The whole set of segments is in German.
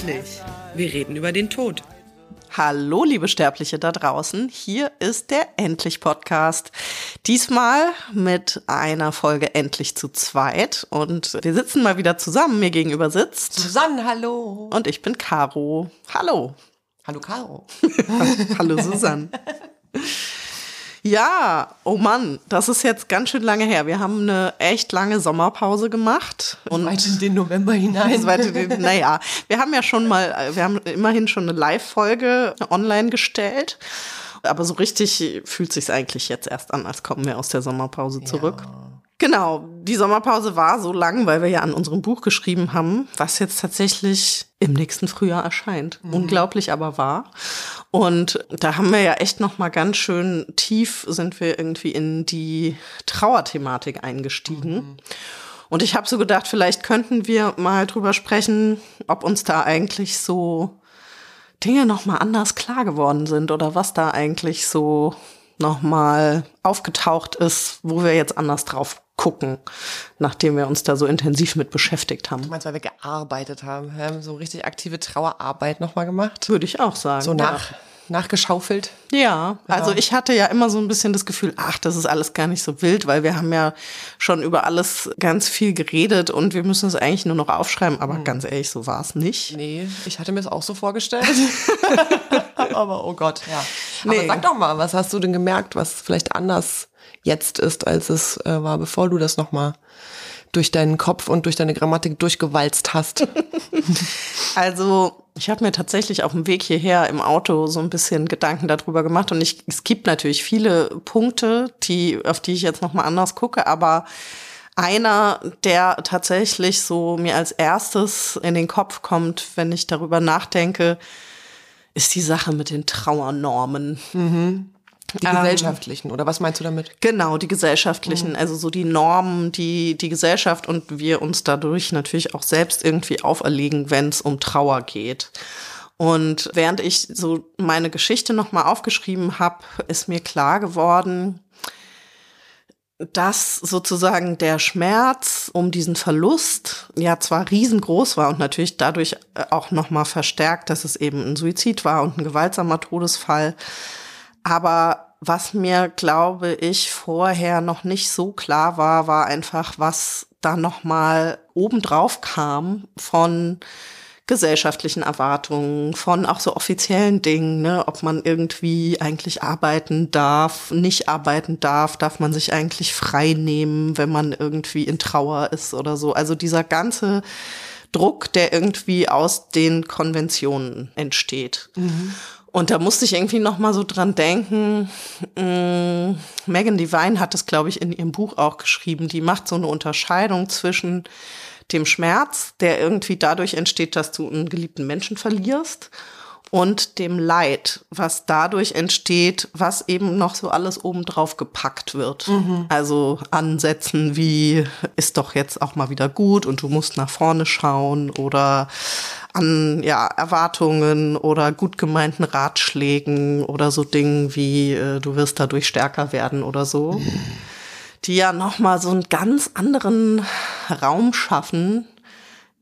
Endlich. Wir reden über den Tod. Hallo, liebe Sterbliche da draußen. Hier ist der Endlich Podcast. Diesmal mit einer Folge Endlich zu zweit. Und wir sitzen mal wieder zusammen. Mir gegenüber sitzt Susanne, hallo. Und ich bin Caro. Hallo. Hallo, Caro. hallo, Susanne. Ja, oh Mann, das ist jetzt ganz schön lange her. Wir haben eine echt lange Sommerpause gemacht. Und weit in den November hinein. Weit in den, naja, wir haben ja schon mal, wir haben immerhin schon eine Live-Folge online gestellt. Aber so richtig fühlt sich eigentlich jetzt erst an, als kommen wir aus der Sommerpause zurück. Ja. Genau, die Sommerpause war so lang, weil wir ja an unserem Buch geschrieben haben, was jetzt tatsächlich im nächsten Frühjahr erscheint. Mhm. Unglaublich aber wahr. Und da haben wir ja echt noch mal ganz schön tief sind wir irgendwie in die Trauerthematik eingestiegen. Mhm. Und ich habe so gedacht, vielleicht könnten wir mal drüber sprechen, ob uns da eigentlich so Dinge noch mal anders klar geworden sind oder was da eigentlich so noch mal aufgetaucht ist, wo wir jetzt anders drauf gucken, nachdem wir uns da so intensiv mit beschäftigt haben. Du meinst, weil wir gearbeitet haben, haben so richtig aktive Trauerarbeit nochmal gemacht? Würde ich auch sagen. So nach, ja. nachgeschaufelt? Ja, ja, also ich hatte ja immer so ein bisschen das Gefühl, ach, das ist alles gar nicht so wild, weil wir haben ja schon über alles ganz viel geredet und wir müssen es eigentlich nur noch aufschreiben, aber hm. ganz ehrlich, so war es nicht. Nee, ich hatte mir es auch so vorgestellt. aber oh Gott, ja. Nee. Aber sag doch mal, was hast du denn gemerkt, was vielleicht anders jetzt ist, als es äh, war, bevor du das nochmal durch deinen Kopf und durch deine Grammatik durchgewalzt hast? also ich habe mir tatsächlich auf dem Weg hierher im Auto so ein bisschen Gedanken darüber gemacht und ich, es gibt natürlich viele Punkte, die, auf die ich jetzt nochmal anders gucke, aber einer, der tatsächlich so mir als erstes in den Kopf kommt, wenn ich darüber nachdenke, ist die Sache mit den Trauernormen. Mhm. Die ähm, gesellschaftlichen, oder was meinst du damit? Genau, die gesellschaftlichen, mhm. also so die Normen, die die Gesellschaft und wir uns dadurch natürlich auch selbst irgendwie auferlegen, wenn es um Trauer geht. Und während ich so meine Geschichte nochmal aufgeschrieben habe, ist mir klar geworden, dass sozusagen der Schmerz um diesen Verlust ja zwar riesengroß war und natürlich dadurch auch nochmal verstärkt, dass es eben ein Suizid war und ein gewaltsamer Todesfall, aber was mir, glaube ich, vorher noch nicht so klar war, war einfach, was da nochmal obendrauf kam von gesellschaftlichen Erwartungen, von auch so offiziellen Dingen, ne? ob man irgendwie eigentlich arbeiten darf, nicht arbeiten darf, darf man sich eigentlich frei nehmen, wenn man irgendwie in Trauer ist oder so. Also dieser ganze Druck, der irgendwie aus den Konventionen entsteht. Mhm. Und da musste ich irgendwie noch mal so dran denken. Ähm, Megan Devine hat es, glaube ich, in ihrem Buch auch geschrieben. Die macht so eine Unterscheidung zwischen dem Schmerz, der irgendwie dadurch entsteht, dass du einen geliebten Menschen verlierst, und dem Leid, was dadurch entsteht, was eben noch so alles obendrauf gepackt wird. Mhm. Also Ansätzen wie ist doch jetzt auch mal wieder gut und du musst nach vorne schauen oder an ja, Erwartungen oder gut gemeinten Ratschlägen oder so Dingen wie äh, du wirst dadurch stärker werden oder so. Mhm. Die ja nochmal so einen ganz anderen Raum schaffen,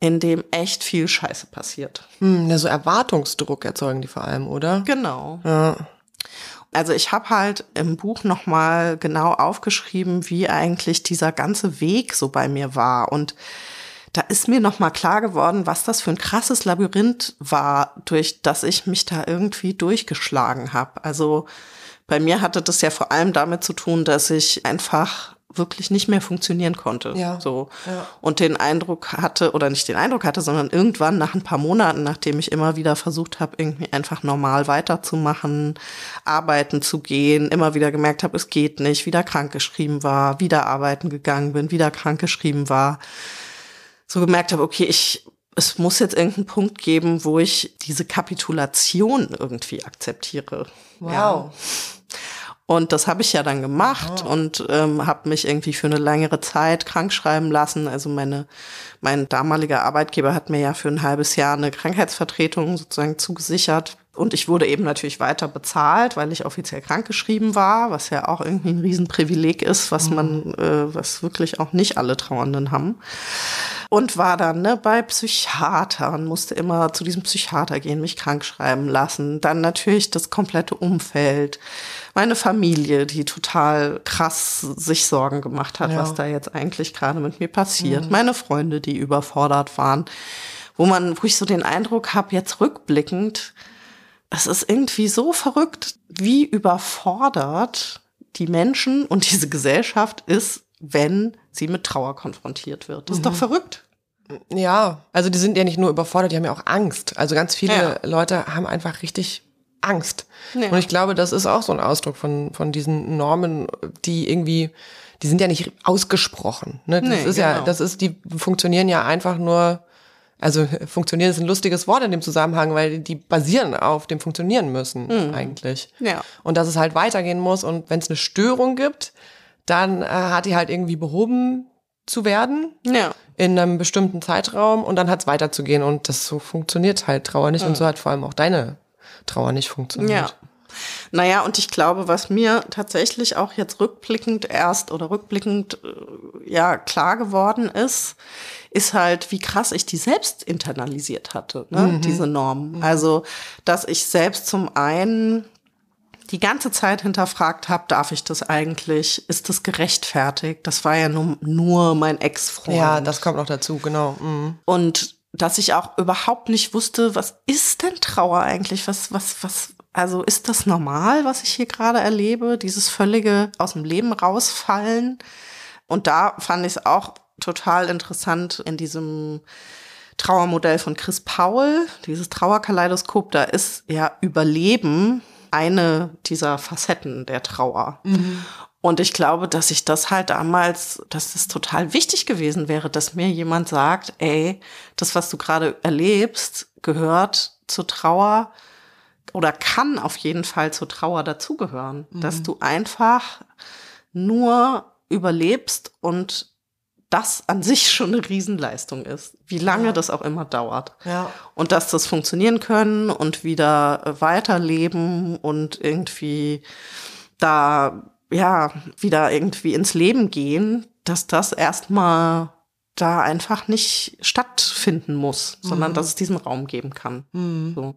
in dem echt viel Scheiße passiert. Hm, ja, so Erwartungsdruck erzeugen die vor allem, oder? Genau. Ja. Also ich habe halt im Buch noch mal genau aufgeschrieben, wie eigentlich dieser ganze Weg so bei mir war und da ist mir noch mal klar geworden, was das für ein krasses Labyrinth war, durch das ich mich da irgendwie durchgeschlagen habe. Also bei mir hatte das ja vor allem damit zu tun, dass ich einfach wirklich nicht mehr funktionieren konnte. Ja. So. Ja. Und den Eindruck hatte, oder nicht den Eindruck hatte, sondern irgendwann nach ein paar Monaten, nachdem ich immer wieder versucht habe, irgendwie einfach normal weiterzumachen, arbeiten zu gehen, immer wieder gemerkt habe, es geht nicht, wieder krankgeschrieben war, wieder arbeiten gegangen bin, wieder krankgeschrieben war, so gemerkt habe, okay, ich es muss jetzt irgendeinen Punkt geben, wo ich diese Kapitulation irgendwie akzeptiere. Wow. Ja. Und das habe ich ja dann gemacht oh. und ähm, habe mich irgendwie für eine längere Zeit krank schreiben lassen. Also meine, mein damaliger Arbeitgeber hat mir ja für ein halbes Jahr eine Krankheitsvertretung sozusagen zugesichert. Und ich wurde eben natürlich weiter bezahlt, weil ich offiziell krankgeschrieben war, was ja auch irgendwie ein Riesenprivileg ist, was man, mhm. äh, was wirklich auch nicht alle Trauernden haben. und war dann ne, bei Psychiatern, musste immer zu diesem Psychiater gehen, mich krank schreiben lassen. Dann natürlich das komplette Umfeld, meine Familie, die total krass sich Sorgen gemacht hat, ja. was da jetzt eigentlich gerade mit mir passiert. Mhm. Meine Freunde, die überfordert waren, wo man, wo ich so den Eindruck habe, jetzt rückblickend, es ist irgendwie so verrückt, wie überfordert die Menschen und diese Gesellschaft ist, wenn sie mit Trauer konfrontiert wird. Das ist mhm. doch verrückt. Ja, also die sind ja nicht nur überfordert, die haben ja auch Angst. Also ganz viele ja. Leute haben einfach richtig Angst. Ja. Und ich glaube, das ist auch so ein Ausdruck von, von diesen Normen, die irgendwie, die sind ja nicht ausgesprochen. Ne? Das nee, ist genau. ja, das ist, die funktionieren ja einfach nur also funktionieren ist ein lustiges Wort in dem Zusammenhang, weil die basieren auf dem Funktionieren müssen mhm. eigentlich. Ja. Und dass es halt weitergehen muss und wenn es eine Störung gibt, dann äh, hat die halt irgendwie behoben zu werden ja. in einem bestimmten Zeitraum und dann hat es weiterzugehen und das so funktioniert halt Trauer nicht mhm. und so hat vor allem auch deine Trauer nicht funktioniert. Ja. Naja, und ich glaube, was mir tatsächlich auch jetzt rückblickend erst oder rückblickend äh, ja klar geworden ist, ist halt, wie krass ich die selbst internalisiert hatte, ne? Mhm. diese Normen. Mhm. Also, dass ich selbst zum einen die ganze Zeit hinterfragt habe, darf ich das eigentlich? Ist das gerechtfertigt? Das war ja nur, nur mein Ex-Freund. Ja, das kommt noch dazu, genau. Mhm. Und dass ich auch überhaupt nicht wusste, was ist denn Trauer eigentlich? Was, was, was, also ist das normal, was ich hier gerade erlebe? Dieses völlige aus dem Leben rausfallen. Und da fand ich es auch total interessant in diesem Trauermodell von Chris Paul, dieses Trauerkaleidoskop, da ist ja Überleben eine dieser Facetten der Trauer. Mhm. Und ich glaube, dass ich das halt damals, dass es total wichtig gewesen wäre, dass mir jemand sagt, ey, das, was du gerade erlebst, gehört zur Trauer oder kann auf jeden Fall zur Trauer dazugehören. Mhm. Dass du einfach nur überlebst und das an sich schon eine Riesenleistung ist, wie lange ja. das auch immer dauert. Ja. Und dass das funktionieren können und wieder äh, weiterleben und irgendwie da, ja, wieder irgendwie ins Leben gehen, dass das erstmal da einfach nicht stattfinden muss, mhm. sondern dass es diesen Raum geben kann. Mhm. So.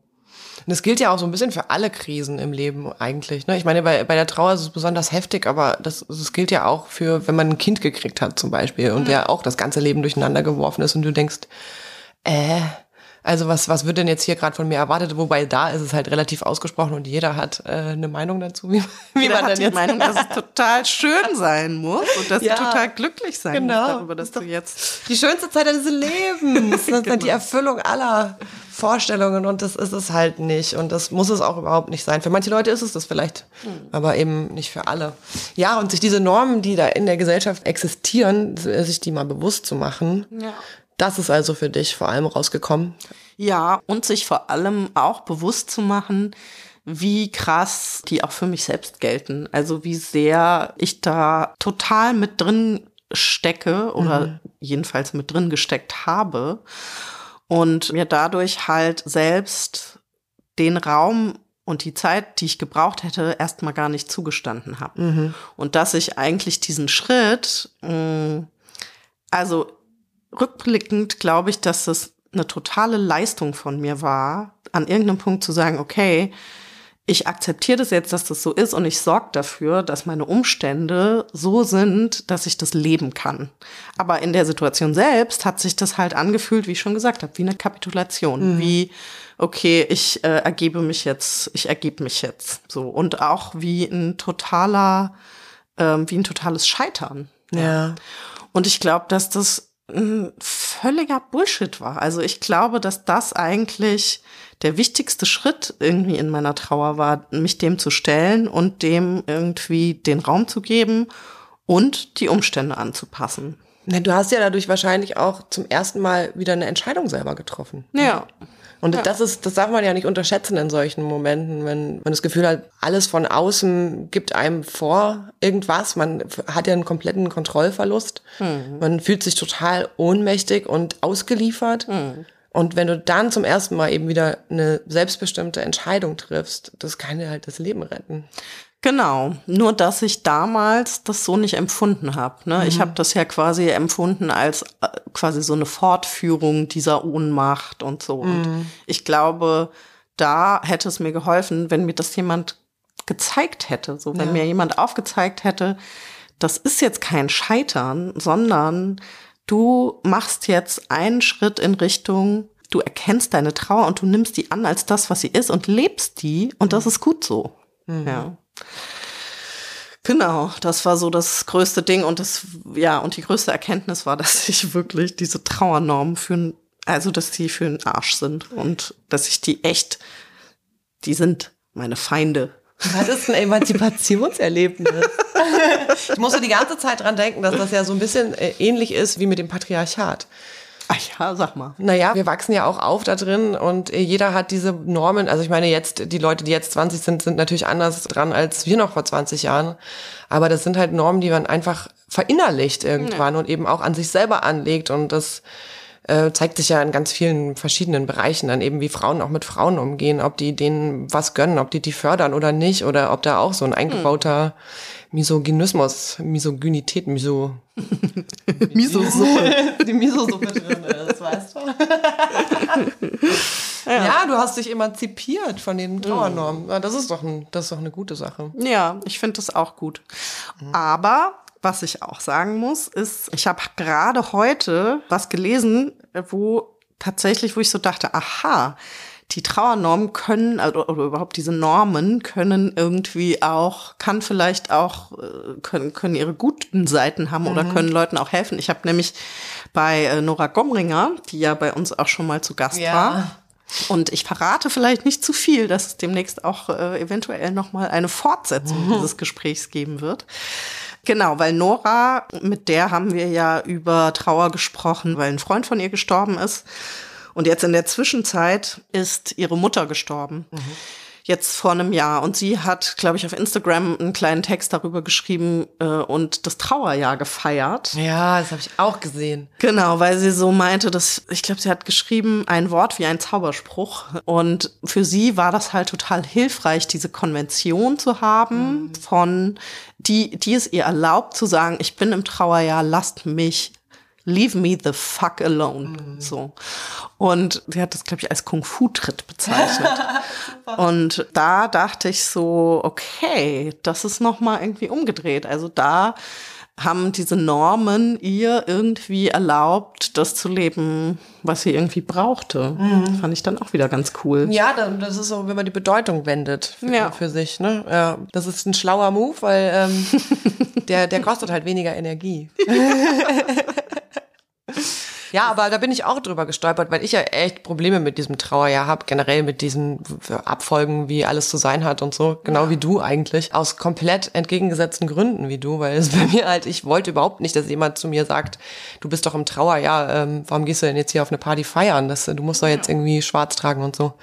Und das gilt ja auch so ein bisschen für alle Krisen im Leben eigentlich. Ne? Ich meine, bei, bei der Trauer ist es besonders heftig, aber das, das gilt ja auch für, wenn man ein Kind gekriegt hat zum Beispiel und mhm. ja auch das ganze Leben durcheinander geworfen ist und du denkst, äh, also was, was wird denn jetzt hier gerade von mir erwartet? Wobei da ist es halt relativ ausgesprochen und jeder hat äh, eine Meinung dazu, wie, wie jeder man hat die jetzt Meinung, dass es total schön sein muss und dass ja, du total glücklich sein genau. musst darüber, dass du jetzt die schönste Zeit deines Lebens, das ist genau. die Erfüllung aller Vorstellungen und das ist es halt nicht und das muss es auch überhaupt nicht sein. Für manche Leute ist es das vielleicht, mhm. aber eben nicht für alle. Ja, und sich diese Normen, die da in der Gesellschaft existieren, sich die mal bewusst zu machen, ja. Das ist also für dich vor allem rausgekommen. Ja, und sich vor allem auch bewusst zu machen, wie krass die auch für mich selbst gelten. Also wie sehr ich da total mit drin stecke oder mhm. jedenfalls mit drin gesteckt habe und mir dadurch halt selbst den Raum und die Zeit, die ich gebraucht hätte, erstmal gar nicht zugestanden habe. Mhm. Und dass ich eigentlich diesen Schritt, mh, also rückblickend glaube ich, dass es eine totale Leistung von mir war, an irgendeinem Punkt zu sagen, okay, ich akzeptiere das jetzt, dass das so ist und ich sorge dafür, dass meine Umstände so sind, dass ich das leben kann. Aber in der Situation selbst hat sich das halt angefühlt, wie ich schon gesagt habe, wie eine Kapitulation, mhm. wie okay, ich äh, ergebe mich jetzt, ich ergebe mich jetzt, so und auch wie ein totaler, ähm, wie ein totales Scheitern. Ja. Und ich glaube, dass das ein völliger Bullshit war. Also ich glaube, dass das eigentlich der wichtigste Schritt irgendwie in meiner Trauer war, mich dem zu stellen und dem irgendwie den Raum zu geben und die Umstände anzupassen. Du hast ja dadurch wahrscheinlich auch zum ersten Mal wieder eine Entscheidung selber getroffen. Ja. Und ja. das ist, das darf man ja nicht unterschätzen in solchen Momenten, wenn man das Gefühl hat, alles von außen gibt einem vor irgendwas. Man hat ja einen kompletten Kontrollverlust. Mhm. Man fühlt sich total ohnmächtig und ausgeliefert. Mhm. Und wenn du dann zum ersten Mal eben wieder eine selbstbestimmte Entscheidung triffst, das kann dir halt das Leben retten. Genau, nur dass ich damals das so nicht empfunden habe. Ne? Mhm. Ich habe das ja quasi empfunden als äh, quasi so eine Fortführung dieser Ohnmacht und so. Mhm. Und ich glaube, da hätte es mir geholfen, wenn mir das jemand gezeigt hätte. So, wenn ja. mir jemand aufgezeigt hätte, das ist jetzt kein Scheitern, sondern du machst jetzt einen Schritt in Richtung, du erkennst deine Trauer und du nimmst die an als das, was sie ist und lebst die und das ist gut so. Mhm. Ja. Genau, das war so das größte Ding und das, ja, und die größte Erkenntnis war, dass ich wirklich diese Trauernormen für, also, dass die für einen Arsch sind und dass ich die echt, die sind meine Feinde. Das ist ein Emanzipationserlebnis. ich musste die ganze Zeit dran denken, dass das ja so ein bisschen äh, ähnlich ist wie mit dem Patriarchat. Ach ja, sag mal. Naja, wir wachsen ja auch auf da drin und äh, jeder hat diese Normen. Also ich meine, jetzt, die Leute, die jetzt 20 sind, sind natürlich anders dran als wir noch vor 20 Jahren. Aber das sind halt Normen, die man einfach verinnerlicht irgendwann ja. und eben auch an sich selber anlegt und das äh, zeigt sich ja in ganz vielen verschiedenen Bereichen dann eben, wie Frauen auch mit Frauen umgehen, ob die denen was gönnen, ob die die fördern oder nicht oder ob da auch so ein eingebauter hm. Misogynismus, Misogynität, Miso... Miso-Suppe. Die Miso-Suppe drin ist, weißt du. ja. ja. du hast dich emanzipiert von den Trauernormen. Ja, das ist doch, ein, das ist doch eine gute Sache. Ja, ich finde das auch gut. Aber was ich auch sagen muss, ist, ich habe gerade heute was gelesen, wo tatsächlich, wo ich so dachte, aha, die Trauernormen können, also, oder überhaupt diese Normen können irgendwie auch, kann vielleicht auch, äh, können, können ihre guten Seiten haben mhm. oder können Leuten auch helfen. Ich habe nämlich bei äh, Nora Gomringer, die ja bei uns auch schon mal zu Gast ja. war, und ich verrate vielleicht nicht zu viel, dass es demnächst auch äh, eventuell noch mal eine Fortsetzung dieses Gesprächs geben wird. Genau, weil Nora, mit der haben wir ja über Trauer gesprochen, weil ein Freund von ihr gestorben ist. Und jetzt in der Zwischenzeit ist ihre Mutter gestorben. Mhm. Jetzt vor einem Jahr. Und sie hat, glaube ich, auf Instagram einen kleinen Text darüber geschrieben äh, und das Trauerjahr gefeiert. Ja, das habe ich auch gesehen. Genau, weil sie so meinte, dass, ich glaube, sie hat geschrieben, ein Wort wie ein Zauberspruch. Und für sie war das halt total hilfreich, diese Konvention zu haben, mhm. von die, die es ihr erlaubt zu sagen, ich bin im Trauerjahr, lasst mich Leave me the fuck alone. Mhm. So. Und sie hat das, glaube ich, als Kung-Fu-Tritt bezeichnet. und da dachte ich so, okay, das ist nochmal irgendwie umgedreht. Also da haben diese Normen ihr irgendwie erlaubt, das zu leben, was sie irgendwie brauchte. Mhm. Fand ich dann auch wieder ganz cool. Ja, das ist so, wenn man die Bedeutung wendet für, ja. für sich. Ne? Ja, das ist ein schlauer Move, weil ähm, der, der kostet halt weniger Energie. Ja, aber da bin ich auch drüber gestolpert, weil ich ja echt Probleme mit diesem Trauerjahr habe, generell mit diesen Abfolgen, wie alles zu sein hat und so, genau wie du eigentlich, aus komplett entgegengesetzten Gründen wie du, weil es bei mir halt, ich wollte überhaupt nicht, dass jemand zu mir sagt, du bist doch im Trauerjahr, ähm, warum gehst du denn jetzt hier auf eine Party feiern? Das, du musst doch jetzt irgendwie schwarz tragen und so.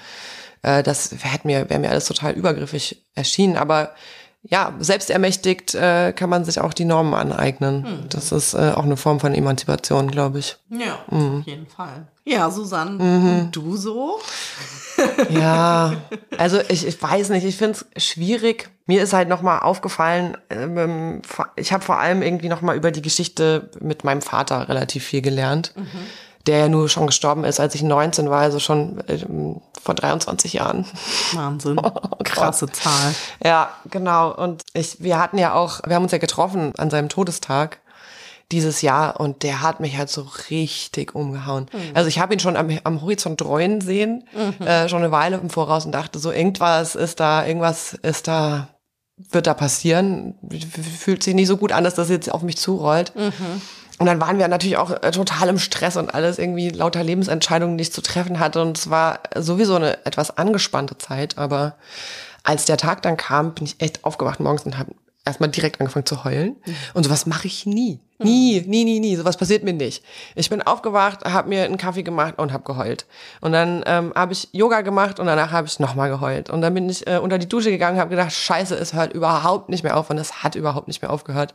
Äh, das hätte mir, wäre mir alles total übergriffig erschienen, aber ja, selbstermächtigt äh, kann man sich auch die Normen aneignen. Mhm. Das ist äh, auch eine Form von Emanzipation, glaube ich. Ja, mhm. auf jeden Fall. Ja, Susanne, mhm. du so? ja, also ich, ich weiß nicht, ich finde es schwierig. Mir ist halt nochmal aufgefallen, ähm, ich habe vor allem irgendwie nochmal über die Geschichte mit meinem Vater relativ viel gelernt. Mhm der ja nur schon gestorben ist, als ich 19 war, also schon äh, vor 23 Jahren. Wahnsinn. Krasse Zahl. Ja, genau. Und ich, wir hatten ja auch, wir haben uns ja getroffen an seinem Todestag dieses Jahr und der hat mich halt so richtig umgehauen. Mhm. Also ich habe ihn schon am, am Horizont dreuen sehen, mhm. äh, schon eine Weile im Voraus und dachte so, irgendwas ist da, irgendwas ist da, wird da passieren. Fühlt sich nicht so gut an, dass das jetzt auf mich zurollt. Mhm. Und dann waren wir natürlich auch äh, total im Stress und alles irgendwie lauter Lebensentscheidungen, ich zu treffen hatte. Und es war sowieso eine etwas angespannte Zeit. Aber als der Tag dann kam, bin ich echt aufgewacht morgens und habe erstmal direkt angefangen zu heulen. Mhm. Und sowas mache ich nie. Nie, nie, nie, nie. Sowas passiert mir nicht. Ich bin aufgewacht, habe mir einen Kaffee gemacht und habe geheult. Und dann ähm, habe ich Yoga gemacht und danach habe ich nochmal geheult. Und dann bin ich äh, unter die Dusche gegangen, habe gedacht, scheiße, es hört überhaupt nicht mehr auf. Und es hat überhaupt nicht mehr aufgehört.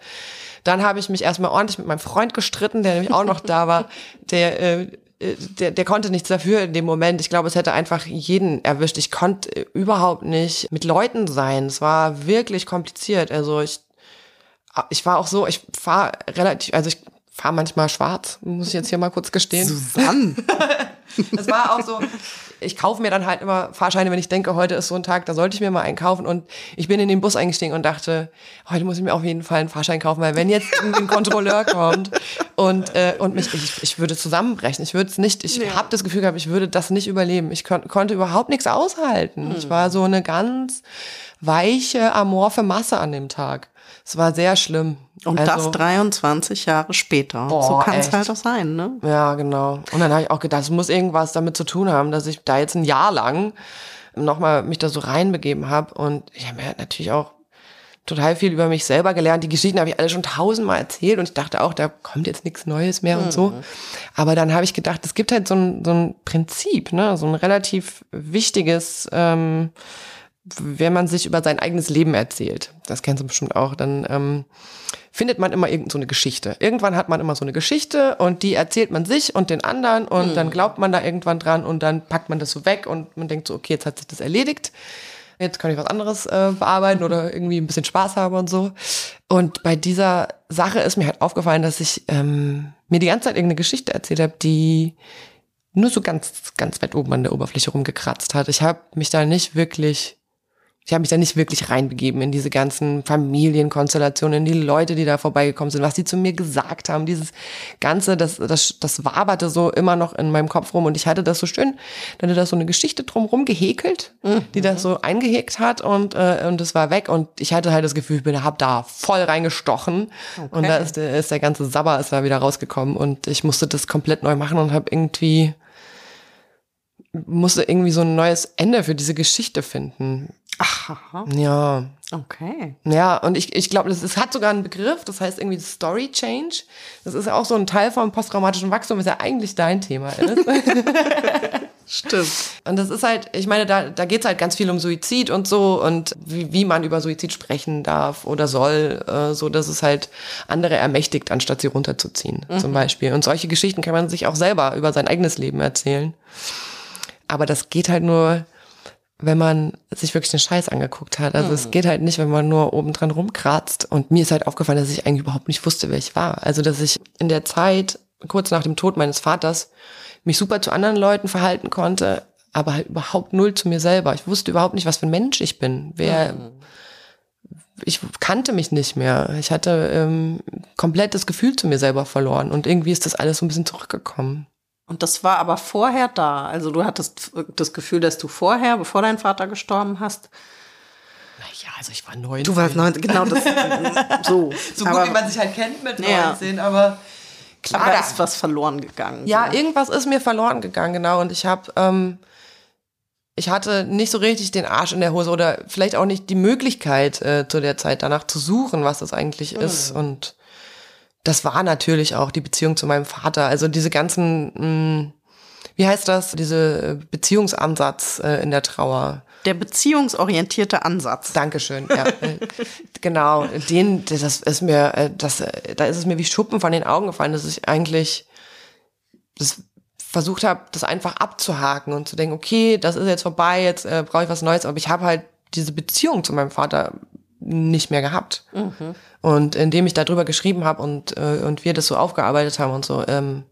Dann habe ich mich erstmal ordentlich mit meinem Freund gestritten, der nämlich auch noch da war. Der, äh, der, der konnte nichts dafür in dem Moment. Ich glaube, es hätte einfach jeden erwischt. Ich konnte überhaupt nicht mit Leuten sein. Es war wirklich kompliziert. Also ich, ich war auch so, ich fahre relativ, also ich fahre manchmal schwarz, muss ich jetzt hier mal kurz gestehen. Susanne. Es war auch so, ich kaufe mir dann halt immer Fahrscheine, wenn ich denke, heute ist so ein Tag, da sollte ich mir mal einen kaufen. Und ich bin in den Bus eingestiegen und dachte, heute muss ich mir auf jeden Fall einen Fahrschein kaufen, weil wenn jetzt ein Kontrolleur kommt und, äh, und mich, ich, ich würde zusammenbrechen. Ich würde es nicht, ich ja. habe das Gefühl gehabt, ich würde das nicht überleben. Ich kon konnte überhaupt nichts aushalten. Hm. Ich war so eine ganz weiche, amorphe Masse an dem Tag. Es war sehr schlimm. Und also, das 23 Jahre später. Boah, so kann es halt auch sein, ne? Ja, genau. Und dann habe ich auch gedacht, es muss irgendwas damit zu tun haben, dass ich da jetzt ein Jahr lang nochmal mich da so reinbegeben habe. Und ich habe mir natürlich auch total viel über mich selber gelernt. Die Geschichten habe ich alle schon tausendmal erzählt und ich dachte auch, da kommt jetzt nichts Neues mehr mhm. und so. Mhm. Aber dann habe ich gedacht, es gibt halt so ein, so ein Prinzip, ne? so ein relativ wichtiges, ähm, wenn man sich über sein eigenes Leben erzählt. Das kennst du bestimmt auch. Dann ähm, findet man immer irgend so eine Geschichte. Irgendwann hat man immer so eine Geschichte und die erzählt man sich und den anderen und mhm. dann glaubt man da irgendwann dran und dann packt man das so weg und man denkt so, okay, jetzt hat sich das erledigt. Jetzt kann ich was anderes äh, bearbeiten oder irgendwie ein bisschen Spaß haben und so. Und bei dieser Sache ist mir halt aufgefallen, dass ich ähm, mir die ganze Zeit irgendeine Geschichte erzählt habe, die nur so ganz, ganz weit oben an der Oberfläche rumgekratzt hat. Ich habe mich da nicht wirklich ich habe mich da nicht wirklich reinbegeben in diese ganzen Familienkonstellationen, in die Leute, die da vorbeigekommen sind, was die zu mir gesagt haben. Dieses Ganze, das, das, das waberte so immer noch in meinem Kopf rum und ich hatte das so schön, dann hatte das so eine Geschichte drumherum gehäkelt, mhm. die das so eingehegt hat und äh, und es war weg und ich hatte halt das Gefühl, ich bin hab da voll reingestochen okay. und da ist der, ist der ganze Sabber ist da wieder rausgekommen und ich musste das komplett neu machen und habe irgendwie musste irgendwie so ein neues Ende für diese Geschichte finden. Aha. Ja. Okay. Ja, und ich, ich glaube, es hat sogar einen Begriff, das heißt irgendwie Story Change. Das ist ja auch so ein Teil vom posttraumatischen Wachstum, was ja eigentlich dein Thema ist. Stimmt. Und das ist halt, ich meine, da, da geht es halt ganz viel um Suizid und so und wie, wie man über Suizid sprechen darf oder soll, äh, so dass es halt andere ermächtigt, anstatt sie runterzuziehen, mhm. zum Beispiel. Und solche Geschichten kann man sich auch selber über sein eigenes Leben erzählen. Aber das geht halt nur, wenn man sich wirklich den Scheiß angeguckt hat. Also mhm. es geht halt nicht, wenn man nur oben dran rumkratzt. Und mir ist halt aufgefallen, dass ich eigentlich überhaupt nicht wusste, wer ich war. Also dass ich in der Zeit, kurz nach dem Tod meines Vaters, mich super zu anderen Leuten verhalten konnte, aber halt überhaupt null zu mir selber. Ich wusste überhaupt nicht, was für ein Mensch ich bin. Wer, mhm. ich kannte mich nicht mehr. Ich hatte ähm, komplett das Gefühl zu mir selber verloren. Und irgendwie ist das alles so ein bisschen zurückgekommen. Und das war aber vorher da. Also du hattest das Gefühl, dass du vorher, bevor dein Vater gestorben hast, naja, also ich war 19. Du warst 19, genau das. so. so gut, aber, wie man sich halt kennt mit 19, ja. aber klar. Aber da ist was verloren gegangen. Ja, so. irgendwas ist mir verloren gegangen, genau. Und ich habe, ähm, ich hatte nicht so richtig den Arsch in der Hose oder vielleicht auch nicht die Möglichkeit äh, zu der Zeit danach zu suchen, was das eigentlich mhm. ist. Und das war natürlich auch die Beziehung zu meinem Vater. Also diese ganzen, mh, hm, wie heißt das, diese Beziehungsansatz äh, in der Trauer. Der beziehungsorientierte Ansatz. Dankeschön. Ja, äh, genau. Den, das ist mir, äh, das, äh, da ist es mir wie Schuppen von den Augen gefallen, dass ich eigentlich das versucht habe, das einfach abzuhaken und zu denken, okay, das ist jetzt vorbei, jetzt äh, brauche ich was Neues. Aber ich habe halt diese Beziehung zu meinem Vater nicht mehr gehabt. Mhm. Und indem ich darüber geschrieben habe und, äh, und wir das so aufgearbeitet haben und so, ähm,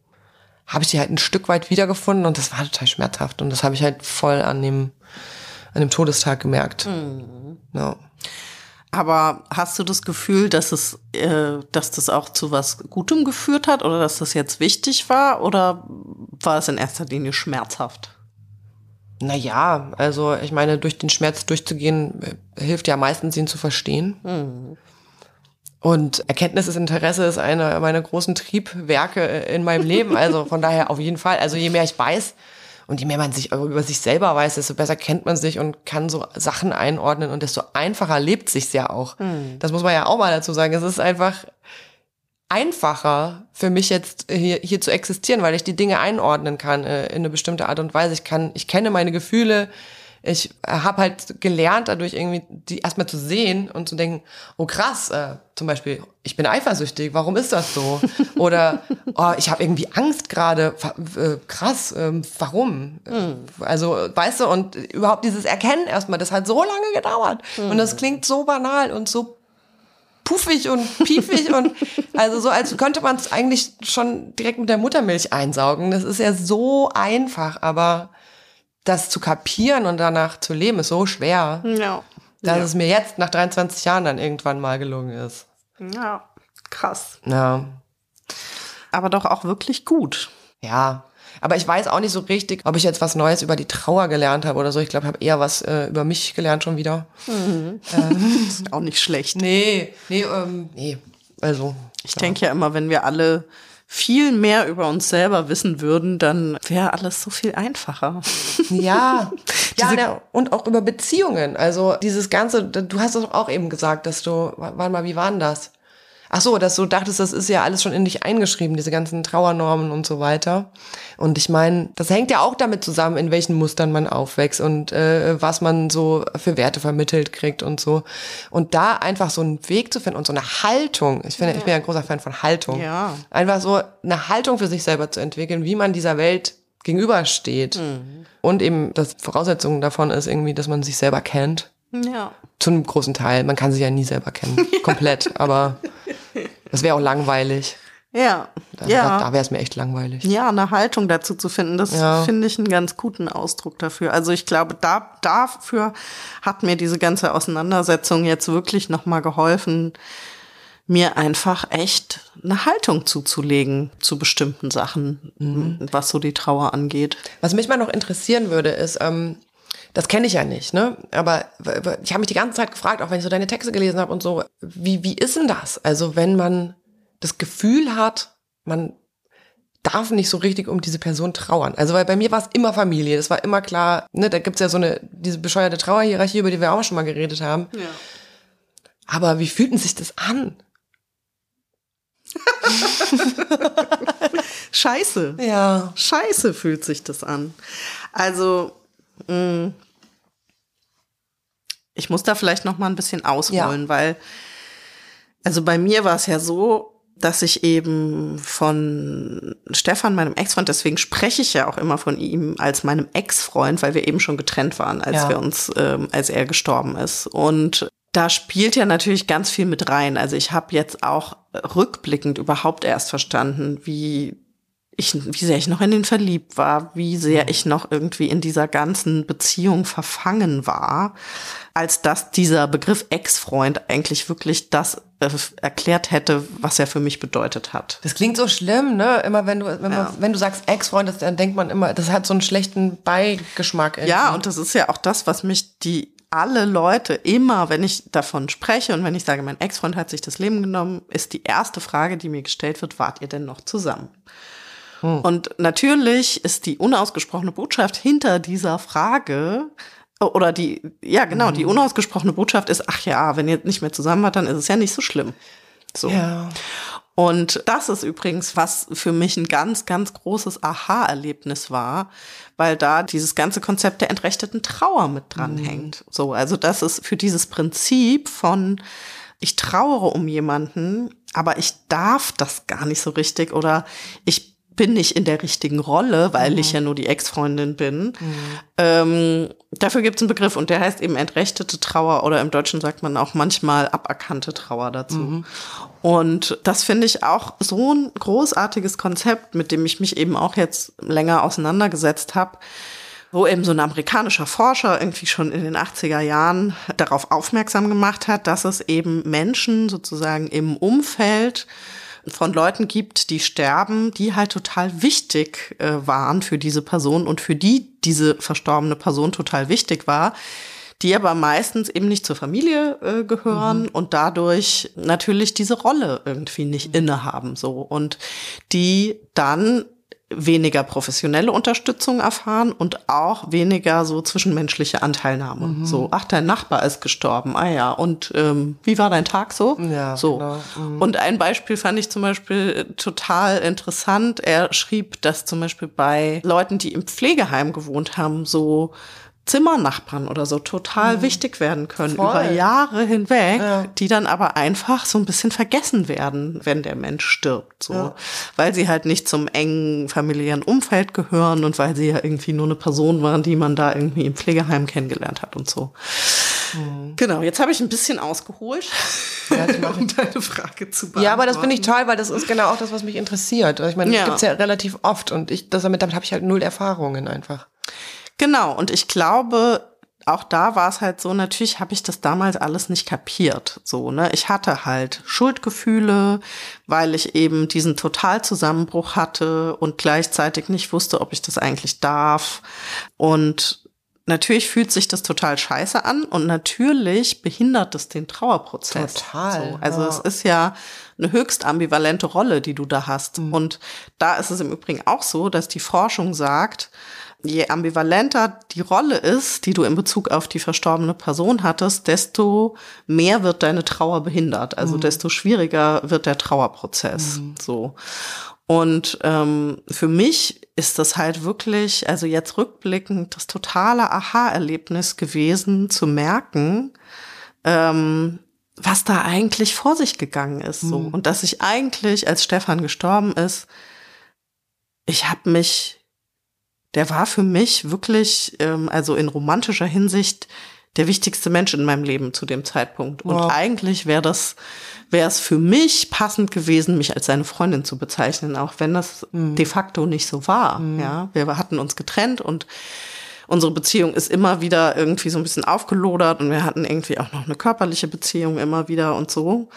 habe ich die halt ein Stück weit wiedergefunden und das war total schmerzhaft. Und das habe ich halt voll an dem, an dem Todestag gemerkt. Mhm. Ja. Aber hast du das Gefühl, dass es, äh, dass das auch zu was Gutem geführt hat oder dass das jetzt wichtig war oder war es in erster Linie schmerzhaft? Naja, also ich meine, durch den Schmerz durchzugehen, äh, hilft ja meistens, ihn zu verstehen. Mhm. Und Erkenntnisinteresse ist einer meiner großen Triebwerke äh, in meinem Leben. Also von daher auf jeden Fall. Also je mehr ich weiß und je mehr man sich über sich selber weiß, desto besser kennt man sich und kann so Sachen einordnen und desto einfacher lebt sich's ja auch. Mhm. Das muss man ja auch mal dazu sagen. Es ist einfach einfacher für mich jetzt hier, hier zu existieren, weil ich die Dinge einordnen kann äh, in eine bestimmte Art und Weise. Ich kann, ich kenne meine Gefühle, ich habe halt gelernt, dadurch irgendwie die erstmal zu sehen und zu denken, oh krass, äh, zum Beispiel, ich bin eifersüchtig, warum ist das so? Oder oh, ich habe irgendwie Angst gerade, äh, krass, äh, warum? Mhm. Also, weißt du, und überhaupt dieses Erkennen erstmal, das hat so lange gedauert. Mhm. Und das klingt so banal und so puffig und piefig und also so, als könnte man es eigentlich schon direkt mit der Muttermilch einsaugen. Das ist ja so einfach, aber das zu kapieren und danach zu leben, ist so schwer. Ja. Dass ja. es mir jetzt nach 23 Jahren dann irgendwann mal gelungen ist. Ja, krass. Ja. Aber doch auch wirklich gut. Ja. Aber ich weiß auch nicht so richtig, ob ich jetzt was Neues über die Trauer gelernt habe oder so. Ich glaube, ich habe eher was äh, über mich gelernt schon wieder. Mhm. Ähm, ist auch nicht schlecht. Nee, nee, ähm, nee. Also. Ich ja. denke ja immer, wenn wir alle viel mehr über uns selber wissen würden, dann wäre alles so viel einfacher. Ja, ja ne, und auch über Beziehungen. Also dieses ganze, du hast es auch eben gesagt, dass du, warte mal, wie war denn das? Ach so, dass du dachtest, das ist ja alles schon in dich eingeschrieben, diese ganzen Trauernormen und so weiter. Und ich meine, das hängt ja auch damit zusammen, in welchen Mustern man aufwächst und äh, was man so für Werte vermittelt kriegt und so. Und da einfach so einen Weg zu finden und so eine Haltung. Ich finde, ja. ich bin ja ein großer Fan von Haltung. Ja. Einfach so eine Haltung für sich selber zu entwickeln, wie man dieser Welt gegenübersteht. Mhm. Und eben, das Voraussetzung davon ist irgendwie, dass man sich selber kennt. Ja. Zu einem großen Teil. Man kann sich ja nie selber kennen. Komplett. Aber das wäre auch langweilig. Ja. Da, ja. da, da wäre es mir echt langweilig. Ja, eine Haltung dazu zu finden, das ja. finde ich einen ganz guten Ausdruck dafür. Also ich glaube, da, dafür hat mir diese ganze Auseinandersetzung jetzt wirklich nochmal geholfen, mir einfach echt eine Haltung zuzulegen zu bestimmten Sachen, mhm. was so die Trauer angeht. Was mich mal noch interessieren würde, ist, ähm, das kenne ich ja nicht, ne? Aber ich habe mich die ganze Zeit gefragt, auch wenn ich so deine Texte gelesen habe und so, wie, wie ist denn das? Also wenn man das Gefühl hat, man darf nicht so richtig um diese Person trauern. Also weil bei mir war es immer Familie, das war immer klar, ne, da gibt's ja so eine, diese bescheuerte Trauerhierarchie, über die wir auch schon mal geredet haben. Ja. Aber wie fühlt denn sich das an? Scheiße. Ja. Scheiße fühlt sich das an. Also, mh, mm, ich muss da vielleicht noch mal ein bisschen ausholen, ja. weil also bei mir war es ja so, dass ich eben von Stefan, meinem Ex-Freund, deswegen spreche ich ja auch immer von ihm als meinem Ex-Freund, weil wir eben schon getrennt waren, als ja. wir uns, ähm, als er gestorben ist. Und da spielt ja natürlich ganz viel mit rein. Also ich habe jetzt auch rückblickend überhaupt erst verstanden, wie ich, wie sehr ich noch in den verliebt war, wie sehr ich noch irgendwie in dieser ganzen Beziehung verfangen war, als dass dieser Begriff Ex-Freund eigentlich wirklich das äh, erklärt hätte, was er für mich bedeutet hat. Das klingt so schlimm, ne? Immer wenn du, wenn, man, ja. wenn du sagst Ex-Freund, dann denkt man immer, das hat so einen schlechten Beigeschmack. Irgendwie. Ja, und das ist ja auch das, was mich die alle Leute immer, wenn ich davon spreche und wenn ich sage, mein Ex-Freund hat sich das Leben genommen, ist die erste Frage, die mir gestellt wird, wart ihr denn noch zusammen? Hm. Und natürlich ist die unausgesprochene Botschaft hinter dieser Frage, oder die, ja genau, die mhm. unausgesprochene Botschaft ist, ach ja, wenn ihr nicht mehr zusammen wart, dann ist es ja nicht so schlimm. So. Ja. Und das ist übrigens, was für mich ein ganz, ganz großes Aha-Erlebnis war, weil da dieses ganze Konzept der entrechteten Trauer mit dranhängt. Mhm. So, also das ist für dieses Prinzip von, ich trauere um jemanden, aber ich darf das gar nicht so richtig oder ich bin nicht in der richtigen Rolle, weil mhm. ich ja nur die Ex-Freundin bin. Mhm. Ähm, dafür gibt es einen Begriff und der heißt eben entrechtete Trauer oder im Deutschen sagt man auch manchmal aberkannte Trauer dazu. Mhm. Und das finde ich auch so ein großartiges Konzept, mit dem ich mich eben auch jetzt länger auseinandergesetzt habe wo eben so ein amerikanischer Forscher irgendwie schon in den 80er Jahren darauf aufmerksam gemacht hat, dass es eben Menschen sozusagen im Umfeld von Leuten gibt, die sterben, die halt total wichtig äh, waren für diese Person und für die diese verstorbene Person total wichtig war, die aber meistens eben nicht zur Familie äh, gehören mhm. und dadurch natürlich diese Rolle irgendwie nicht innehaben so und die dann weniger professionelle Unterstützung erfahren und auch weniger so zwischenmenschliche Anteilnahme. Mhm. So, ach, dein Nachbar ist gestorben, ah ja, und ähm, wie war dein Tag so? Ja, so. Genau. Mhm. Und ein Beispiel fand ich zum Beispiel total interessant. Er schrieb, dass zum Beispiel bei Leuten, die im Pflegeheim gewohnt haben, so Zimmernachbarn oder so total mhm. wichtig werden können Voll. über Jahre hinweg, ja. die dann aber einfach so ein bisschen vergessen werden, wenn der Mensch stirbt, so, ja. weil sie halt nicht zum engen familiären Umfeld gehören und weil sie ja irgendwie nur eine Person waren, die man da irgendwie im Pflegeheim kennengelernt hat und so. Mhm. Genau, jetzt habe ich ein bisschen ausgeholt, ja, um deine Frage zu beantworten. Ja, aber das finde ich toll, weil das ist genau auch das, was mich interessiert. Ich meine, das gibt's ja relativ oft und ich, das, damit, damit habe ich halt null Erfahrungen einfach. Genau, und ich glaube, auch da war es halt so, natürlich habe ich das damals alles nicht kapiert. So, ne? Ich hatte halt Schuldgefühle, weil ich eben diesen Totalzusammenbruch hatte und gleichzeitig nicht wusste, ob ich das eigentlich darf. Und natürlich fühlt sich das total scheiße an und natürlich behindert es den Trauerprozess. Total. So, also ja. es ist ja eine höchst ambivalente Rolle, die du da hast. Mhm. Und da ist es im Übrigen auch so, dass die Forschung sagt, je ambivalenter die Rolle ist, die du in Bezug auf die verstorbene Person hattest, desto mehr wird deine Trauer behindert. Also mhm. desto schwieriger wird der Trauerprozess. Mhm. So. Und ähm, für mich ist das halt wirklich, also jetzt rückblickend, das totale Aha-Erlebnis gewesen, zu merken, ähm, was da eigentlich vor sich gegangen ist. So. Mhm. Und dass ich eigentlich, als Stefan gestorben ist, ich habe mich der war für mich wirklich, ähm, also in romantischer Hinsicht, der wichtigste Mensch in meinem Leben zu dem Zeitpunkt. Und wow. eigentlich wäre das, wäre es für mich passend gewesen, mich als seine Freundin zu bezeichnen, auch wenn das mhm. de facto nicht so war. Mhm. Ja, wir hatten uns getrennt und unsere Beziehung ist immer wieder irgendwie so ein bisschen aufgelodert und wir hatten irgendwie auch noch eine körperliche Beziehung immer wieder und so.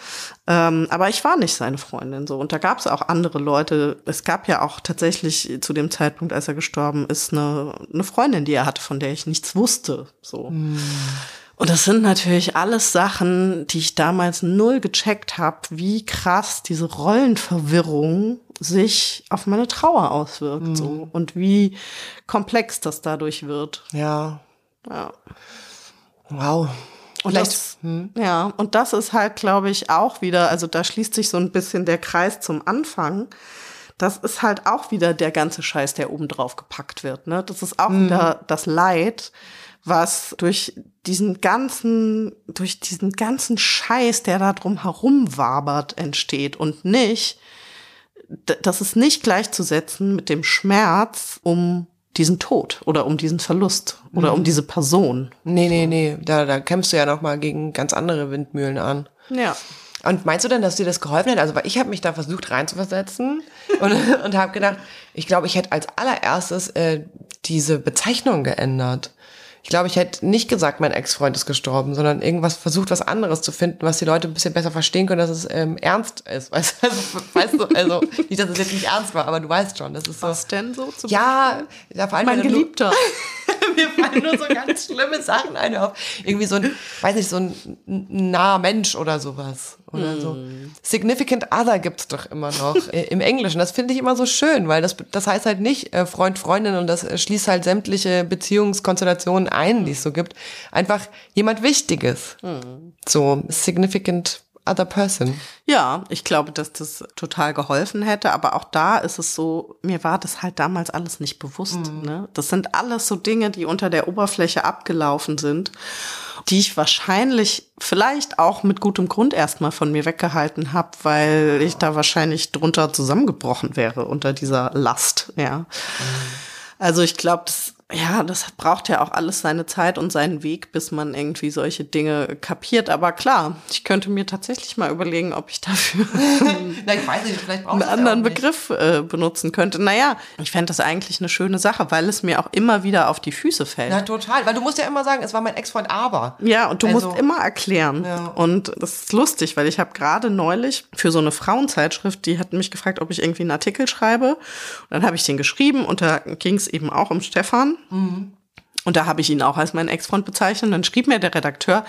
Ähm, aber ich war nicht seine Freundin so. Und da gab es auch andere Leute. Es gab ja auch tatsächlich zu dem Zeitpunkt, als er gestorben ist, eine, eine Freundin, die er hatte, von der ich nichts wusste. So. Mm. Und das sind natürlich alles Sachen, die ich damals null gecheckt habe, wie krass diese Rollenverwirrung sich auf meine Trauer auswirkt mhm. so und wie komplex das dadurch wird. Ja. Ja. Wow. Und das, hm. ja, und das ist halt, glaube ich, auch wieder, also da schließt sich so ein bisschen der Kreis zum Anfang. Das ist halt auch wieder der ganze Scheiß, der oben drauf gepackt wird. Ne? Das ist auch mhm. wieder das Leid, was durch diesen ganzen, durch diesen ganzen Scheiß, der da drum herum wabert, entsteht und nicht, das ist nicht gleichzusetzen mit dem Schmerz um diesen Tod oder um diesen Verlust oder mhm. um diese Person. Nee, nee, nee, da, da kämpfst du ja noch mal gegen ganz andere Windmühlen an. Ja. Und meinst du denn, dass dir das geholfen hat? Also, weil ich habe mich da versucht reinzuversetzen und, und habe gedacht, ich glaube, ich hätte als allererstes äh, diese Bezeichnung geändert ich glaube, ich hätte nicht gesagt, mein Ex-Freund ist gestorben, sondern irgendwas versucht, was anderes zu finden, was die Leute ein bisschen besser verstehen können, dass es ähm, ernst ist. Weißt, also, weißt du, also nicht, dass es jetzt nicht ernst war, aber du weißt schon, das ist so. Was denn so? Zum ja, da vor allem mein Geliebter. Mir fallen nur so ganz schlimme Sachen ein auf. Irgendwie so ein, weiß nicht, so ein naher Mensch oder sowas oder hm. so. Significant Other gibt's doch immer noch äh, im Englischen. Das finde ich immer so schön, weil das, das heißt halt nicht äh, Freund, Freundin und das schließt halt sämtliche Beziehungskonstellationen ein, die es so gibt. Einfach jemand Wichtiges. Hm. So Significant other person. Ja, ich glaube, dass das total geholfen hätte, aber auch da ist es so, mir war das halt damals alles nicht bewusst. Mhm. Ne? Das sind alles so Dinge, die unter der Oberfläche abgelaufen sind, die ich wahrscheinlich vielleicht auch mit gutem Grund erstmal von mir weggehalten habe, weil ich da wahrscheinlich drunter zusammengebrochen wäre unter dieser Last, ja. Mhm. Also ich glaube, das ja, das braucht ja auch alles seine Zeit und seinen Weg, bis man irgendwie solche Dinge kapiert. Aber klar, ich könnte mir tatsächlich mal überlegen, ob ich dafür Na, ich weiß nicht, vielleicht einen anderen Begriff äh, benutzen könnte. Naja, ich fände das eigentlich eine schöne Sache, weil es mir auch immer wieder auf die Füße fällt. Na, total. Weil du musst ja immer sagen, es war mein Ex-Freund, aber. Ja, und du also, musst immer erklären. Ja. Und das ist lustig, weil ich habe gerade neulich für so eine Frauenzeitschrift, die hat mich gefragt, ob ich irgendwie einen Artikel schreibe. Und dann habe ich den geschrieben und da ging es eben auch um Stefan. Mhm. Und da habe ich ihn auch als meinen Ex-Freund bezeichnet. Und dann schrieb mir der Redakteur,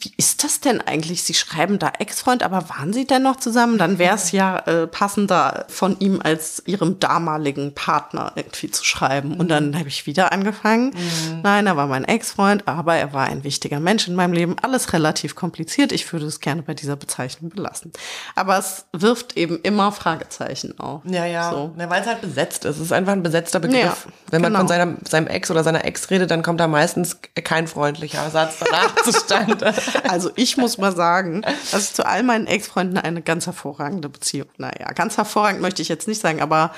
wie ist das denn eigentlich? Sie schreiben da Ex-Freund, aber waren Sie denn noch zusammen? Dann wäre es ja äh, passender, von ihm als Ihrem damaligen Partner irgendwie zu schreiben. Und dann habe ich wieder angefangen. Mhm. Nein, er war mein Ex-Freund, aber er war ein wichtiger Mensch in meinem Leben. Alles relativ kompliziert. Ich würde es gerne bei dieser Bezeichnung belassen. Aber es wirft eben immer Fragezeichen auf. Ja, ja. So. ja Weil es halt besetzt ist. Es ist einfach ein besetzter Begriff. Ja, Wenn man genau. von seinem, seinem Ex oder seiner Ex redet, dann kommt da meistens kein freundlicher Satz danach zustande. Also ich muss mal sagen, dass ich zu all meinen Ex-Freunden eine ganz hervorragende Beziehung. Naja, ganz hervorragend möchte ich jetzt nicht sagen, aber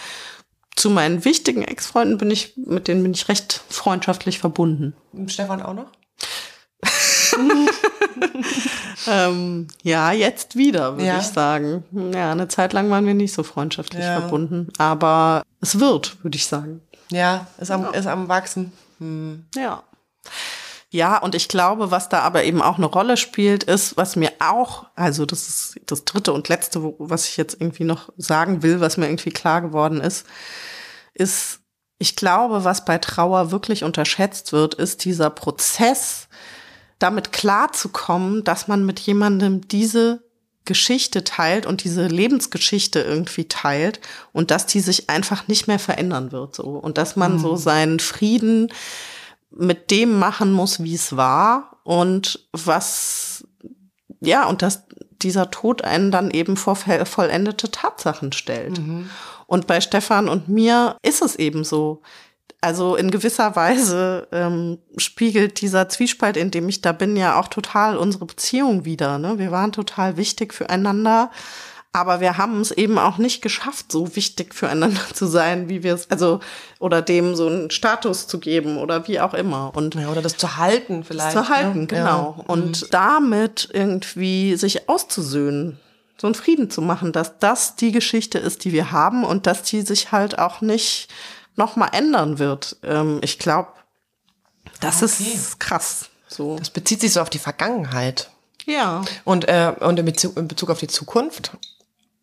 zu meinen wichtigen Ex-Freunden bin ich, mit denen bin ich recht freundschaftlich verbunden. Stefan auch noch? ähm, ja, jetzt wieder, würde ja. ich sagen. Ja, eine Zeit lang waren wir nicht so freundschaftlich ja. verbunden, aber es wird, würde ich sagen. Ja, ist am, ja. ist am Wachsen. Hm. Ja. Ja, und ich glaube, was da aber eben auch eine Rolle spielt, ist, was mir auch, also das ist das dritte und letzte, was ich jetzt irgendwie noch sagen will, was mir irgendwie klar geworden ist, ist, ich glaube, was bei Trauer wirklich unterschätzt wird, ist dieser Prozess, damit klarzukommen, dass man mit jemandem diese Geschichte teilt und diese Lebensgeschichte irgendwie teilt und dass die sich einfach nicht mehr verändern wird so und dass man mhm. so seinen Frieden mit dem machen muss, wie es war und was, ja, und dass dieser Tod einen dann eben vor vollendete Tatsachen stellt. Mhm. Und bei Stefan und mir ist es eben so. Also in gewisser Weise ähm, spiegelt dieser Zwiespalt, in dem ich da bin, ja auch total unsere Beziehung wieder. Ne? Wir waren total wichtig füreinander. Aber wir haben es eben auch nicht geschafft, so wichtig füreinander zu sein, wie wir es, also, oder dem so einen Status zu geben oder wie auch immer. Und ja, oder das zu halten vielleicht. Zu halten, ne? genau. Ja. Und mhm. damit irgendwie sich auszusöhnen, so einen Frieden zu machen, dass das die Geschichte ist, die wir haben und dass die sich halt auch nicht nochmal ändern wird. Ähm, ich glaube, das okay. ist krass. So. Das bezieht sich so auf die Vergangenheit. Ja. Und, äh, und in Bezug, in Bezug auf die Zukunft?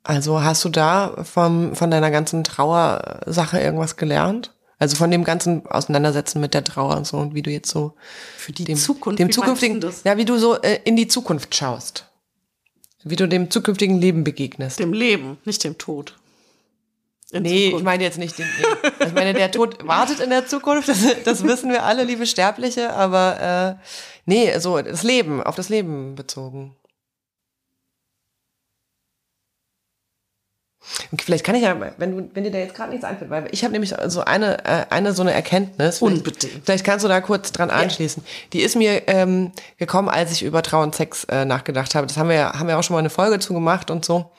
Also hast du da vom, von deiner ganzen Trauersache irgendwas gelernt? Also von dem ganzen Auseinandersetzen mit der Trauer und so und wie du jetzt so für die dem, Zukunft, dem zukünftigen, ja, wie du so äh, in die Zukunft schaust, wie du dem zukünftigen Leben begegnest. Dem Leben, nicht dem Tod. In nee, Zukunft. ich meine jetzt nicht den. Nee. Ich meine, der Tod wartet in der Zukunft, das, das wissen wir alle, liebe Sterbliche, aber äh, nee, so das Leben, auf das Leben bezogen. Und vielleicht kann ich ja, wenn du, wenn dir da jetzt gerade nichts einfällt, weil ich habe nämlich so eine, äh, eine so eine Erkenntnis. Unbedingt. Vielleicht, kannst du da kurz dran anschließen. Ja. Die ist mir ähm, gekommen, als ich über Trau und Sex äh, nachgedacht habe. Das haben wir ja, haben wir auch schon mal eine Folge zu gemacht und so.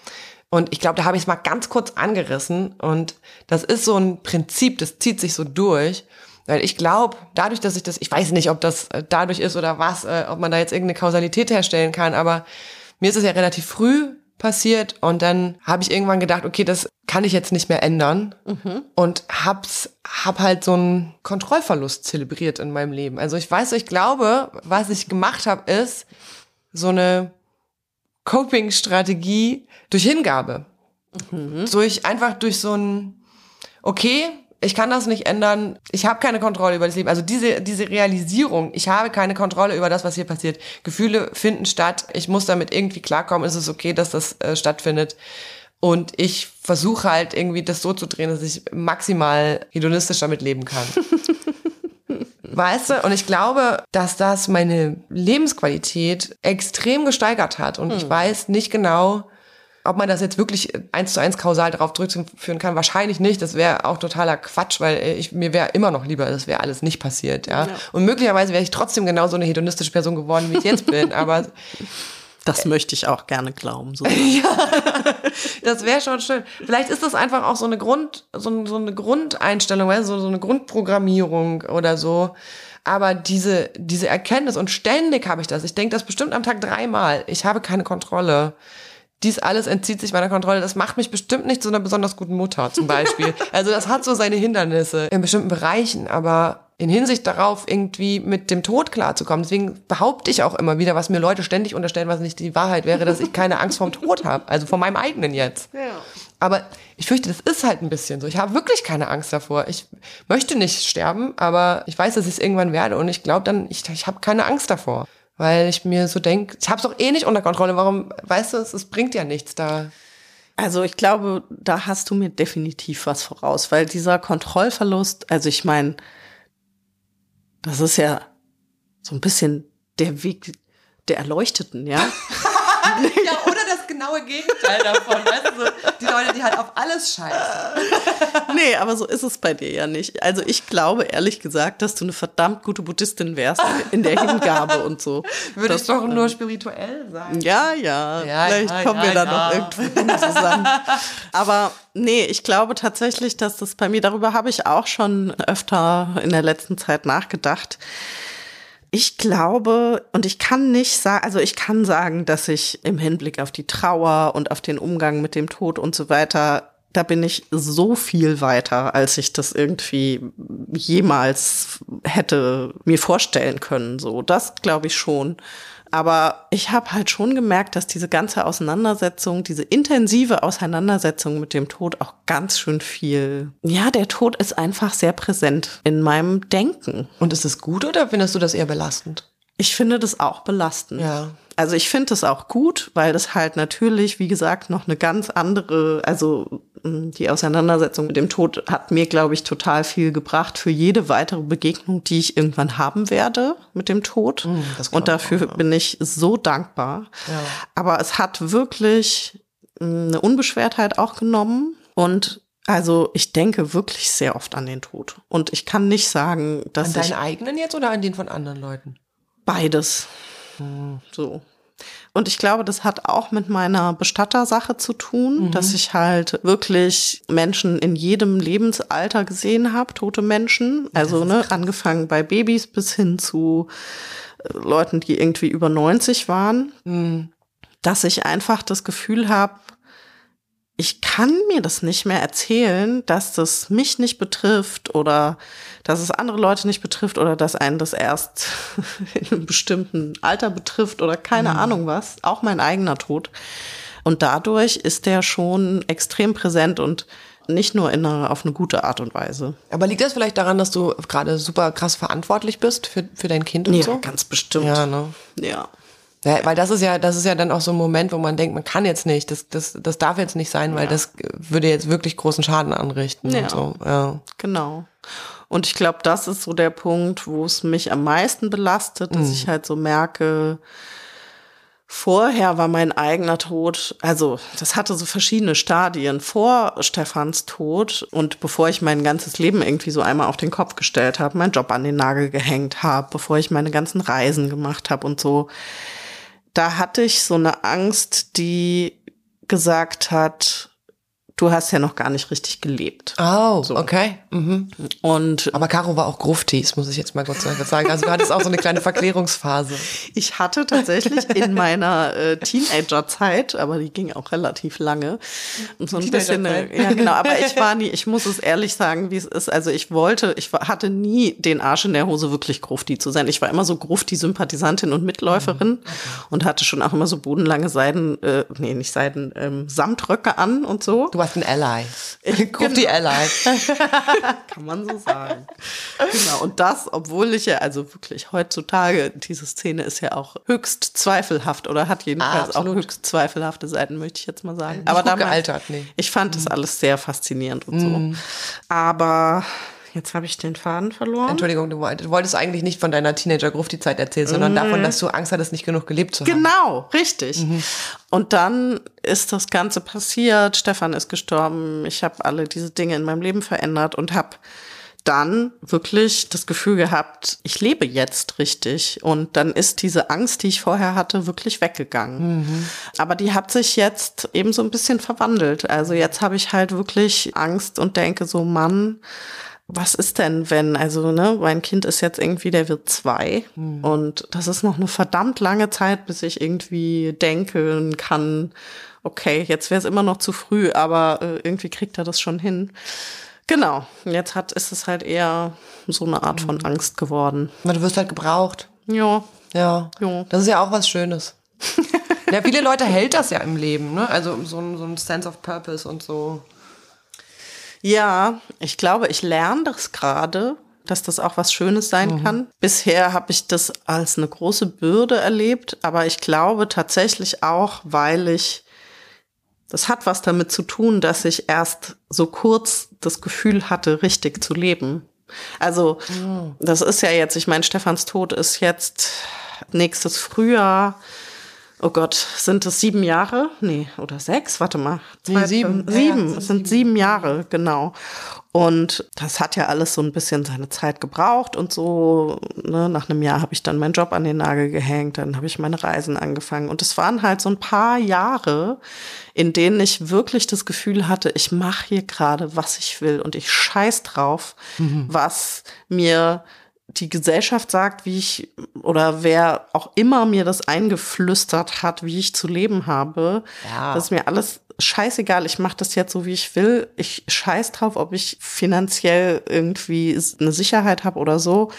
Und ich glaube, da habe ich es mal ganz kurz angerissen. Und das ist so ein Prinzip, das zieht sich so durch. Weil ich glaube, dadurch, dass ich das, ich weiß nicht, ob das äh, dadurch ist oder was, äh, ob man da jetzt irgendeine Kausalität herstellen kann, aber mir ist es ja relativ früh passiert und dann habe ich irgendwann gedacht, okay, das kann ich jetzt nicht mehr ändern mhm. und hab's hab halt so einen Kontrollverlust zelebriert in meinem Leben. Also ich weiß, ich glaube, was ich gemacht habe, ist so eine Coping-Strategie durch Hingabe. Mhm. Durch einfach durch so ein okay, ich kann das nicht ändern, ich habe keine Kontrolle über das Leben. Also diese, diese Realisierung, ich habe keine Kontrolle über das, was hier passiert. Gefühle finden statt, ich muss damit irgendwie klarkommen, ist es okay, dass das äh, stattfindet. Und ich versuche halt irgendwie das so zu drehen, dass ich maximal hedonistisch damit leben kann. weißt du? Und ich glaube, dass das meine Lebensqualität extrem gesteigert hat. Und hm. ich weiß nicht genau, ob man das jetzt wirklich eins zu eins kausal darauf zurückführen kann, wahrscheinlich nicht. Das wäre auch totaler Quatsch, weil ich, mir wäre immer noch lieber, das wäre alles nicht passiert. Ja? ja. Und möglicherweise wäre ich trotzdem genauso eine hedonistische Person geworden, wie ich jetzt bin. Aber das möchte ich auch gerne glauben. So. ja, das wäre schon schön. Vielleicht ist das einfach auch so eine Grund, so, so eine Grundeinstellung, so, so eine Grundprogrammierung oder so. Aber diese, diese Erkenntnis und ständig habe ich das. Ich denke das bestimmt am Tag dreimal. Ich habe keine Kontrolle dies alles entzieht sich meiner Kontrolle. Das macht mich bestimmt nicht zu einer besonders guten Mutter zum Beispiel. also das hat so seine Hindernisse in bestimmten Bereichen, aber in Hinsicht darauf, irgendwie mit dem Tod klarzukommen. Deswegen behaupte ich auch immer wieder, was mir Leute ständig unterstellen, was nicht die Wahrheit wäre, dass ich keine Angst vorm Tod habe. Also vor meinem eigenen jetzt. Ja. Aber ich fürchte, das ist halt ein bisschen so. Ich habe wirklich keine Angst davor. Ich möchte nicht sterben, aber ich weiß, dass ich es irgendwann werde und ich glaube dann, ich, ich habe keine Angst davor. Weil ich mir so denke, ich hab's doch eh nicht unter Kontrolle. Warum, weißt du, es, es bringt ja nichts da. Also ich glaube, da hast du mir definitiv was voraus, weil dieser Kontrollverlust, also ich meine, das ist ja so ein bisschen der Weg der Erleuchteten, ja. ja, oder genaue Gegenteil davon. Weißt du, so, die Leute, die halt auf alles scheißen. nee, aber so ist es bei dir ja nicht. Also ich glaube ehrlich gesagt, dass du eine verdammt gute Buddhistin wärst in der Hingabe und so. Würde ich doch nur spirituell sein. Ja, ja. ja Vielleicht ja, kommen ja, wir da noch irgendwo zusammen. Aber nee, ich glaube tatsächlich, dass das bei mir, darüber habe ich auch schon öfter in der letzten Zeit nachgedacht ich glaube, und ich kann nicht sagen, also ich kann sagen, dass ich im Hinblick auf die Trauer und auf den Umgang mit dem Tod und so weiter, da bin ich so viel weiter, als ich das irgendwie jemals hätte mir vorstellen können. So, das glaube ich schon. Aber ich habe halt schon gemerkt, dass diese ganze Auseinandersetzung, diese intensive Auseinandersetzung mit dem Tod auch ganz schön viel, ja, der Tod ist einfach sehr präsent in meinem Denken. Und ist es gut oder findest du das eher belastend? Ich finde das auch belastend. Ja. Also ich finde das auch gut, weil das halt natürlich, wie gesagt, noch eine ganz andere, also mm, die Auseinandersetzung mit dem Tod hat mir, glaube ich, total viel gebracht für jede weitere Begegnung, die ich irgendwann haben werde mit dem Tod. Mm, Und dafür auch, ja. bin ich so dankbar. Ja. Aber es hat wirklich mm, eine Unbeschwertheit auch genommen und also ich denke wirklich sehr oft an den Tod. Und ich kann nicht sagen, dass. An deinen eigenen jetzt oder an den von anderen Leuten? Beides. So. Und ich glaube, das hat auch mit meiner Bestattersache zu tun, mhm. dass ich halt wirklich Menschen in jedem Lebensalter gesehen habe, tote Menschen. Also ne, angefangen bei Babys bis hin zu äh, Leuten, die irgendwie über 90 waren. Mhm. Dass ich einfach das Gefühl habe, ich kann mir das nicht mehr erzählen, dass das mich nicht betrifft oder dass es andere Leute nicht betrifft oder dass einen das erst in einem bestimmten Alter betrifft oder keine mhm. Ahnung was, auch mein eigener Tod. Und dadurch ist der schon extrem präsent und nicht nur in einer, auf eine gute Art und Weise. Aber liegt das vielleicht daran, dass du gerade super krass verantwortlich bist für, für dein Kind und ja, so? Ja, ganz bestimmt. Ja, ne? Ja. Ja, weil das ist ja, das ist ja dann auch so ein Moment, wo man denkt, man kann jetzt nicht, das, das, das darf jetzt nicht sein, weil ja. das würde jetzt wirklich großen Schaden anrichten ja. und so. Ja. Genau. Und ich glaube, das ist so der Punkt, wo es mich am meisten belastet, dass mhm. ich halt so merke, vorher war mein eigener Tod, also das hatte so verschiedene Stadien vor Stefans Tod und bevor ich mein ganzes Leben irgendwie so einmal auf den Kopf gestellt habe, meinen Job an den Nagel gehängt habe, bevor ich meine ganzen Reisen gemacht habe und so da hatte ich so eine Angst, die gesagt hat, du hast ja noch gar nicht richtig gelebt. Oh, so. okay. Mhm. Und aber Caro war auch Gruftis, muss ich jetzt mal kurz sagen. Also du hattest auch so eine kleine Verklärungsphase. Ich hatte tatsächlich in meiner äh, Teenagerzeit, aber die ging auch relativ lange, so ein bisschen, äh, ja genau. Aber ich war nie, ich muss es ehrlich sagen, wie es ist. Also ich wollte, ich hatte nie den Arsch in der Hose wirklich Grufti zu sein. Ich war immer so Grufti-Sympathisantin und Mitläuferin mhm. okay. und hatte schon auch immer so bodenlange Seiden, äh, nee nicht Seiden, ähm, Samtröcke an und so. Du warst ein Ally. Ich Guck die Ally. Kann man so sagen. Genau. Und das, obwohl ich ja, also wirklich heutzutage, diese Szene ist ja auch höchst zweifelhaft oder hat jedenfalls ah, auch höchst zweifelhafte Seiten, möchte ich jetzt mal sagen. Nicht Aber damals, gealtert, nee. ich fand das mhm. alles sehr faszinierend und mm. so. Aber Jetzt habe ich den Faden verloren. Entschuldigung, du wolltest eigentlich nicht von deiner Teenager-Grufti-Zeit erzählen, sondern davon, dass du Angst hattest, nicht genug gelebt zu haben. Genau, richtig. Mhm. Und dann ist das Ganze passiert. Stefan ist gestorben. Ich habe alle diese Dinge in meinem Leben verändert und habe dann wirklich das Gefühl gehabt, ich lebe jetzt richtig. Und dann ist diese Angst, die ich vorher hatte, wirklich weggegangen. Mhm. Aber die hat sich jetzt eben so ein bisschen verwandelt. Also jetzt habe ich halt wirklich Angst und denke so, Mann, was ist denn, wenn, also, ne, mein Kind ist jetzt irgendwie, der wird zwei mhm. und das ist noch eine verdammt lange Zeit, bis ich irgendwie denken kann, okay, jetzt wäre es immer noch zu früh, aber äh, irgendwie kriegt er das schon hin. Genau, jetzt hat, ist es halt eher so eine Art von mhm. Angst geworden. Na, du wirst halt gebraucht. Ja. Ja. ja. Das ist ja auch was Schönes. ja, viele Leute hält das ja im Leben, ne? Also so ein, so ein Sense of Purpose und so. Ja, ich glaube, ich lerne das gerade, dass das auch was Schönes sein mhm. kann. Bisher habe ich das als eine große Bürde erlebt, aber ich glaube tatsächlich auch, weil ich das hat was damit zu tun, dass ich erst so kurz das Gefühl hatte, richtig zu leben. Also, mhm. das ist ja jetzt, ich meine, Stefans Tod ist jetzt nächstes Frühjahr oh Gott, sind es sieben Jahre? Nee, oder sechs? Warte mal. Zwei, nee, sieben. Sieben, ja, es sind sieben. sieben Jahre, genau. Und das hat ja alles so ein bisschen seine Zeit gebraucht und so. Ne, nach einem Jahr habe ich dann meinen Job an den Nagel gehängt, dann habe ich meine Reisen angefangen. Und es waren halt so ein paar Jahre, in denen ich wirklich das Gefühl hatte, ich mache hier gerade, was ich will und ich scheiß drauf, mhm. was mir die Gesellschaft sagt, wie ich oder wer auch immer mir das eingeflüstert hat, wie ich zu leben habe, ja. das ist mir alles scheißegal. Ich mache das jetzt so, wie ich will. Ich scheiß drauf, ob ich finanziell irgendwie eine Sicherheit habe oder so.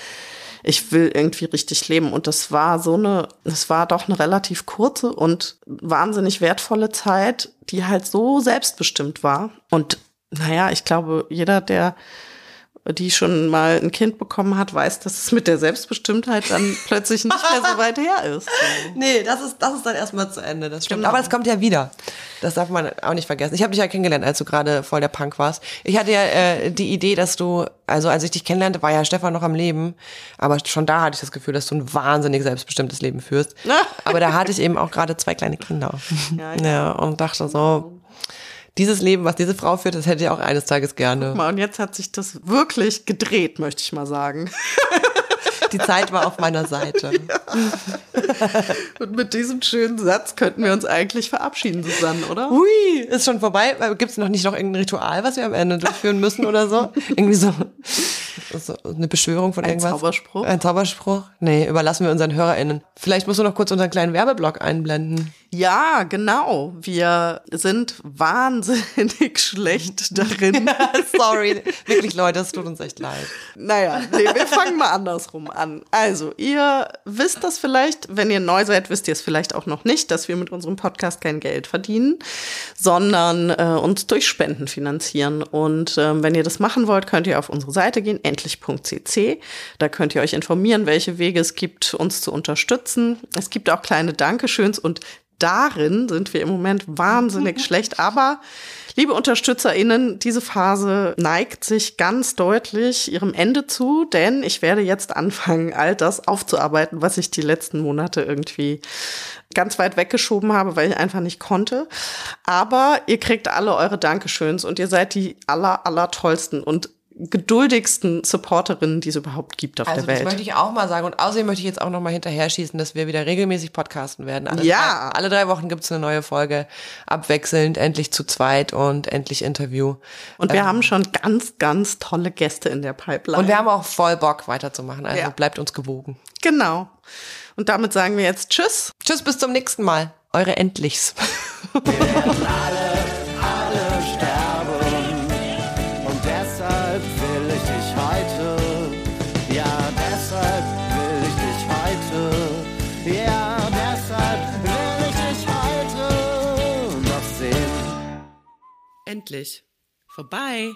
Ich will irgendwie richtig leben. Und das war so eine, das war doch eine relativ kurze und wahnsinnig wertvolle Zeit, die halt so selbstbestimmt war. Und naja, ich glaube, jeder, der die schon mal ein Kind bekommen hat, weiß, dass es mit der Selbstbestimmtheit dann plötzlich nicht mehr so weit her ist. So. Nee, das ist, das ist dann erstmal zu Ende, das stimmt. Genau. Aber es kommt ja wieder. Das darf man auch nicht vergessen. Ich habe dich ja kennengelernt, als du gerade voll der Punk warst. Ich hatte ja äh, die Idee, dass du, also als ich dich kennenlernte, war ja Stefan noch am Leben, aber schon da hatte ich das Gefühl, dass du ein wahnsinnig selbstbestimmtes Leben führst. aber da hatte ich eben auch gerade zwei kleine Kinder. Ja, ja, und dachte so, dieses Leben, was diese Frau führt, das hätte ich auch eines Tages gerne. und jetzt hat sich das wirklich gedreht, möchte ich mal sagen. Die Zeit war auf meiner Seite. Ja. Und mit diesem schönen Satz könnten wir uns eigentlich verabschieden, Susanne, oder? Hui, ist schon vorbei. Gibt es noch nicht noch irgendein Ritual, was wir am Ende durchführen müssen oder so? Irgendwie so, so eine Beschwörung von irgendwas? Ein Zauberspruch? Ein Zauberspruch? Nee, überlassen wir unseren HörerInnen. Vielleicht musst du noch kurz unseren kleinen Werbeblock einblenden. Ja, genau. Wir sind wahnsinnig schlecht darin. Sorry, wirklich Leute, es tut uns echt leid. Naja, nee, wir fangen mal andersrum an. Also, ihr wisst das vielleicht, wenn ihr neu seid, wisst ihr es vielleicht auch noch nicht, dass wir mit unserem Podcast kein Geld verdienen, sondern äh, uns durch Spenden finanzieren. Und äh, wenn ihr das machen wollt, könnt ihr auf unsere Seite gehen, endlich.cc. Da könnt ihr euch informieren, welche Wege es gibt, uns zu unterstützen. Es gibt auch kleine Dankeschöns und darin sind wir im Moment wahnsinnig schlecht. Aber liebe UnterstützerInnen, diese Phase neigt sich ganz deutlich ihrem Ende zu, denn ich werde jetzt anfangen, all das aufzuarbeiten, was ich die letzten Monate irgendwie ganz weit weggeschoben habe, weil ich einfach nicht konnte. Aber ihr kriegt alle eure Dankeschöns und ihr seid die aller, aller tollsten. Und geduldigsten Supporterinnen, die es überhaupt gibt auf also, der Welt. Das möchte ich auch mal sagen. Und außerdem möchte ich jetzt auch noch mal hinterher schießen, dass wir wieder regelmäßig podcasten werden. Alle ja. Drei, alle drei Wochen gibt es eine neue Folge, abwechselnd, endlich zu zweit und endlich Interview. Und wir ähm, haben schon ganz, ganz tolle Gäste in der Pipeline. Und wir haben auch voll Bock weiterzumachen. Also ja. bleibt uns gewogen. Genau. Und damit sagen wir jetzt Tschüss. Tschüss, bis zum nächsten Mal. Eure Endlichs. Endlich vorbei.